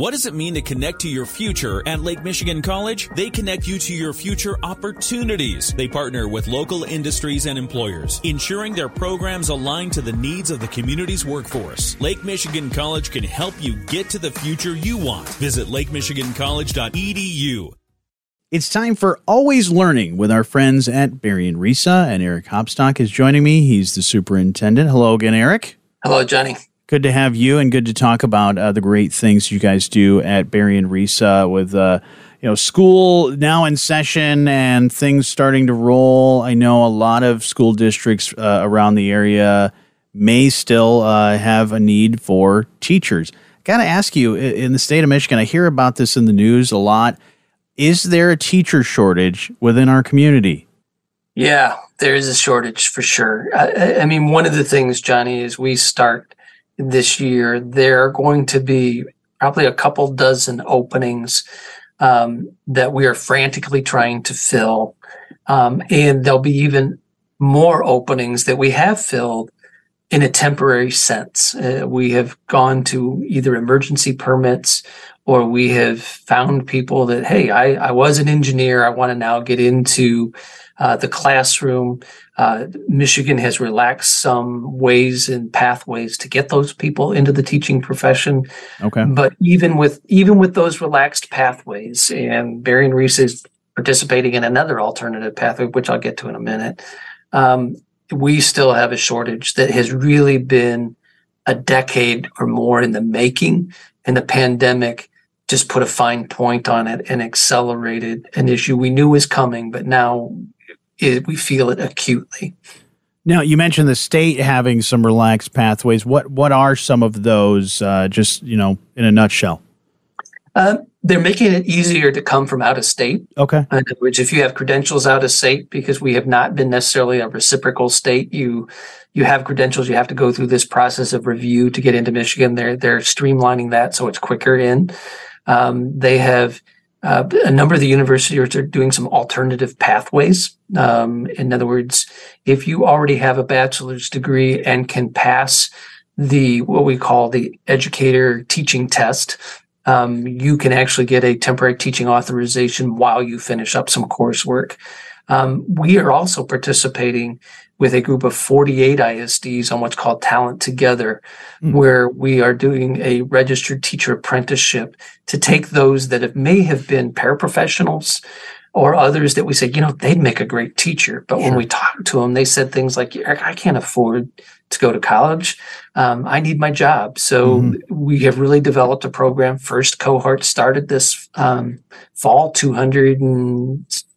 What does it mean to connect to your future at Lake Michigan College? They connect you to your future opportunities. They partner with local industries and employers, ensuring their programs align to the needs of the community's workforce. Lake Michigan College can help you get to the future you want. Visit lakemichigancollege.edu. It's time for Always Learning with our friends at Berrien RESA, and Eric Hoppstock is joining me. He's the superintendent. Hello again, Eric. Hello, Jonny. Good to have you, and good to talk about uh, the great things you guys do at Berrien RESA with. Uh, you know, school now in session and things starting to roll. I know a lot of school districts uh, around the area may still uh, have a need for teachers. Got to ask you, in the state of Michigan, I hear about this in the news a lot is there a teacher shortage within our community? Yeah, there is a shortage for sure. I, I, mean, one of the things, Jonny, is we start this year, there are going to be probably a couple dozen openings um, that we are frantically trying to fill. Um, and there'll be even more openings that we have filled in a temporary sense. Uh, we have gone to either emergency permits or we have found people that, hey, I, I was an engineer. I want to now get into uh, the classroom. Uh, Michigan has relaxed some ways and pathways to get those people into the teaching profession. Okay. But even with even with those relaxed pathways, and Berrien RESA is participating in another alternative pathway, which I'll get to in a minute. Um, we still have a shortage that has really been a decade or more in the making. And the pandemic just put a fine point on it and accelerated an issue we knew was coming, but now it, we feel it acutely. Now, you mentioned the state having some relaxed pathways. What what are some of those? Uh, just you know, in a nutshell. Uh, they're making it easier to come from out of state. Okay. In other words, if you have credentials out of state, because we have not been necessarily a reciprocal state, you you have credentials. You have to go through this process of review to get into Michigan. They're they're streamlining that so it's quicker in. Um, they have uh, a number of the universities are doing some alternative pathways. Um, in other words, if you already have a bachelor's degree and can pass the what we call the educator teaching test, um, you can actually get a temporary teaching authorization while you finish up some coursework. Um, we are also participating with a group of 48 ISDs on what's called Talent Together, mm-hmm. where we are doing a registered teacher apprenticeship to take those that have, may have been paraprofessionals or others that we said, you know, they'd make a great teacher. But when we talked to them, they said things like, Eric, I can't afford to go to college. Um, I need my job. So mm-hmm. we have really developed a program. First cohort started this um, fall,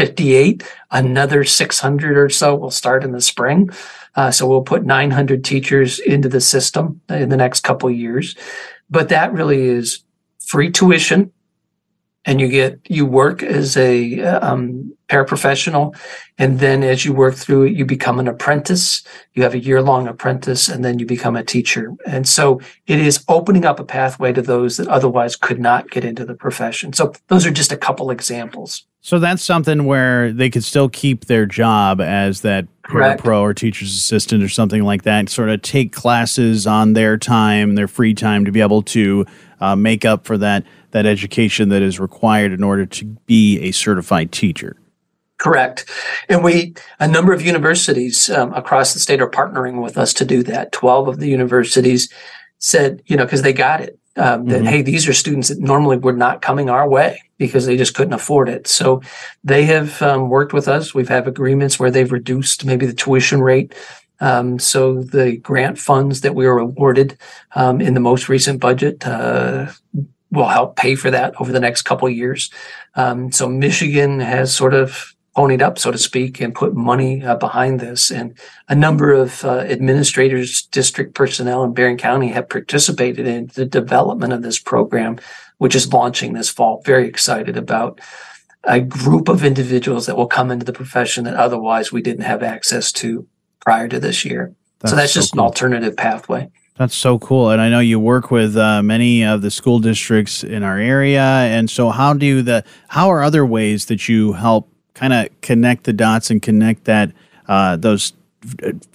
258. Another 600 or so will start in the spring. Uh, so we'll put 900 teachers into the system in the next couple years. But that really is free tuition and you get you work as a um, paraprofessional and then as you work through it you become an apprentice. You have a year long apprentice and then you become a teacher. And so it is opening up a pathway to those that otherwise could not get into the profession. So those are just a couple examples. So that's something where they could still keep their job as that pro or teacher's assistant or something like that sort of take classes on their time their free time to be able to uh, make up for that that education that is required in order to be a certified teacher. Correct. And we, a number of universities um, across the state are partnering with us to do that. 12 of the universities said, you know, because they got it, um, that, mm-hmm. hey, these are students that normally were not coming our way because they just couldn't afford it. So they have um, worked with us. We've had agreements where they've reduced maybe the tuition rate. Um, so the grant funds that we were awarded um, in the most recent budget uh, will help pay for that over the next couple of years. Um, so Michigan has sort of ponied up, so to speak, and put money uh, behind this. And a number of uh, administrators, district personnel in Berrien County have participated in the development of this program, which is launching this fall. Very excited about a group of individuals that will come into the profession that otherwise we didn't have access to prior to this year. That's so that's so just cool. an alternative pathway. That's so cool. And I know you work with uh, many of the school districts in our area. And so how do the how are other ways that you help kind of connect the dots and connect that uh, those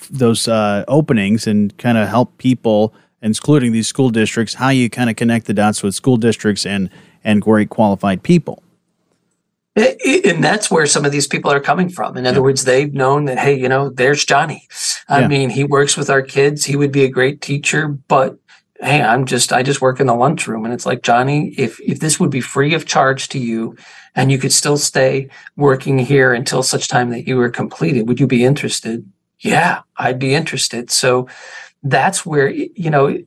those uh, openings and kind of help people including these school districts, how you kind of connect the dots with school districts and and great qualified people. And that's where some of these people are coming from. In other yeah. words, they've known that, hey, you know, there's Jonny. I yeah. mean, he works with our kids. He would be a great teacher, but hey, I'm just, I just work in the lunchroom. And it's like, Jonny, if, if this would be free of charge to you and you could still stay working here until such time that you were completed, would you be interested? Yeah, I'd be interested. So that's where, you know,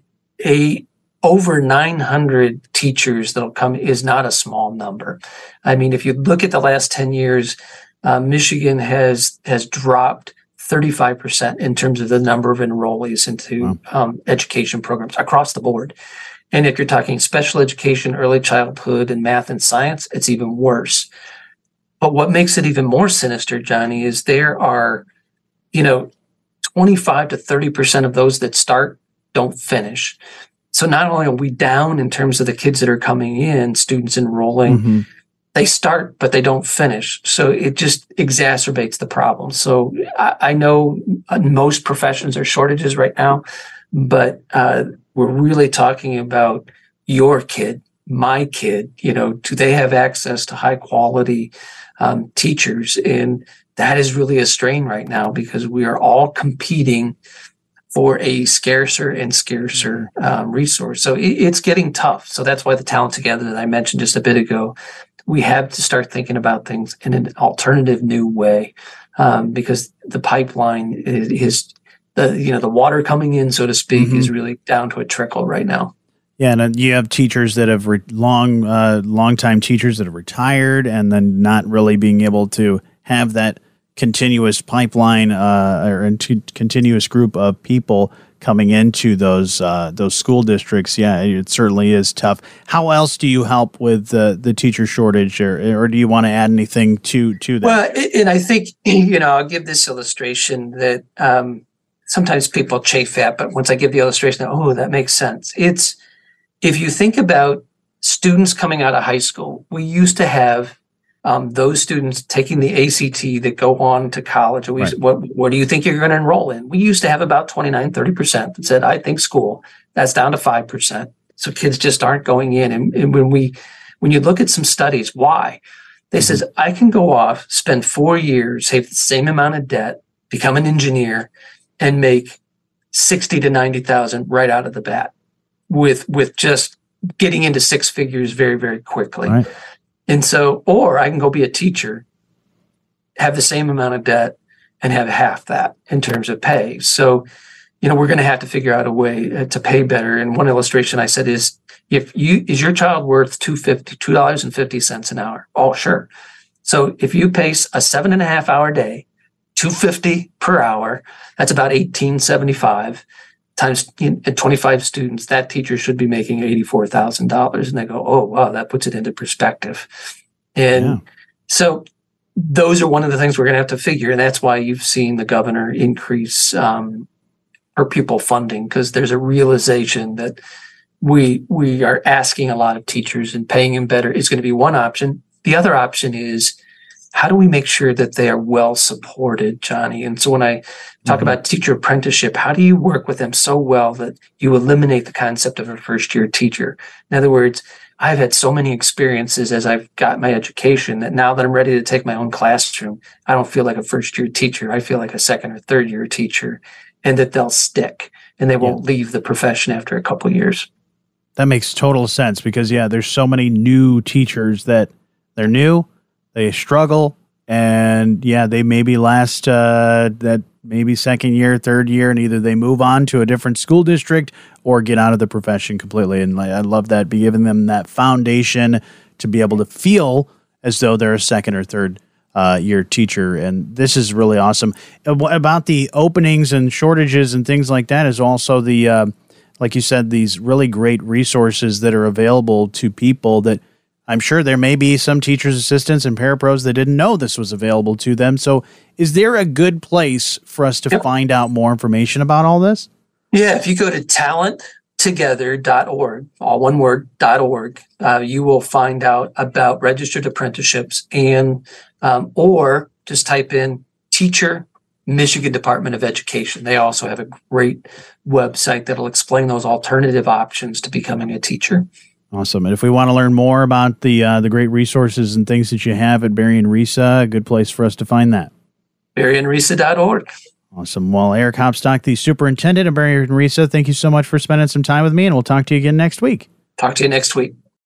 a, over 900 teachers that'll come is not a small number. I mean, if you look at the last 10 years, uh, Michigan has has dropped 35% in terms of the number of enrollees into wow. um, education programs across the board. And if you're talking special education, early childhood, and math and science, it's even worse. But what makes it even more sinister, Jonny, is there are, you know, 25 to 30% of those that start don't finish. So not only are we down in terms of the kids that are coming in, students enrolling, mm-hmm. They start, but they don't finish. So it just exacerbates the problem. So I, I know most professions are shortages right now, but uh, we're really talking about your kid, my kid. You know, do they have access to high quality um, teachers? And that is really a strain right now because we are all competing for a scarcer and scarcer um, resource. So it, it's getting tough. So that's why the talent together that I mentioned just a bit ago, we have to start thinking about things in an alternative new way um, because the pipeline is, is, the you know the water coming in, so to speak, mm-hmm. is really down to a trickle right now. Yeah, and uh, you have teachers that have re- long, uh, long time teachers that have retired, and then not really being able to have that continuous pipeline uh, or a continuous group of people coming into those uh, those school districts, yeah, it certainly is tough. How else do you help with the the teacher shortage, or or do you want to add anything to to that? Well, and I think you know I'll give this illustration that um, sometimes people chafe at, but once I give the illustration, oh, that makes sense. It's if you think about students coming out of high school, we used to have um, those students taking the ACT that go on to college. We, right. what, what do you think you're going to enroll in? We used to have about 29, 30% that said, I think school. That's down to 5%. So kids just aren't going in. And, and when we, when you look at some studies, why? They mm-hmm. says, I can go off, spend four years, save the same amount of debt, become an engineer, and make 60 to 90,000 right out of the bat with, with just getting into six figures very, very quickly. Right. And so, or I can go be a teacher, have the same amount of debt, and have half that in terms of pay. So, you know, we're going to have to figure out a way uh, to pay better. And one illustration I said is, if you is your child worth two fifty two dollars and fifty an hour? Oh, sure. So if you pay a seven and a half hour day, two fifty per hour, that's about eighteen seventy five times at 25 students, that teacher should be making $84,000. And they go, oh, wow, that puts it into perspective. And yeah. so those are one of the things we're going to have to figure. And that's why you've seen the governor increase um, per pupil funding, because there's a realization that we we are asking a lot of teachers and paying them better is going to be one option. The other option is how do we make sure that they are well supported, Jonny? And so when I talk mm-hmm. about teacher apprenticeship, how do you work with them so well that you eliminate the concept of a first year teacher? In other words, I've had so many experiences as I've got my education that now that I'm ready to take my own classroom, I don't feel like a first year teacher. I feel like a second or third year teacher and that they'll stick and they won't leave the profession after a couple years. That makes total sense because yeah, there's so many new teachers that they're new, they struggle, and yeah, they maybe last uh, that maybe second year, third year, and either they move on to a different school district or get out of the profession completely. And I love that, be giving them that foundation to be able to feel as though they're a second or third uh, year teacher. And this is really awesome. About the openings and shortages and things like that is also the, uh, like you said, these really great resources that are available to people that I'm sure there may be some teachers' assistants and parapros that didn't know this was available to them. So, is there a good place for us to yep. find out more information about all this? Yeah, if you go to talenttogether.org, all one word, .org, uh, you will find out about registered apprenticeships and, um, or just type in teacher Michigan Department of Education. They also have a great website that'll explain those alternative options to becoming a teacher. Awesome. And if we want to learn more about the uh, the great resources and things that you have at Berrien RESA, a good place for us to find that. BerrienRESA.org. Awesome. Well, Eric Hoppstock, the superintendent of Berrien RESA, thank you so much for spending some time with me, and we'll talk to you again next week. Talk to you next week.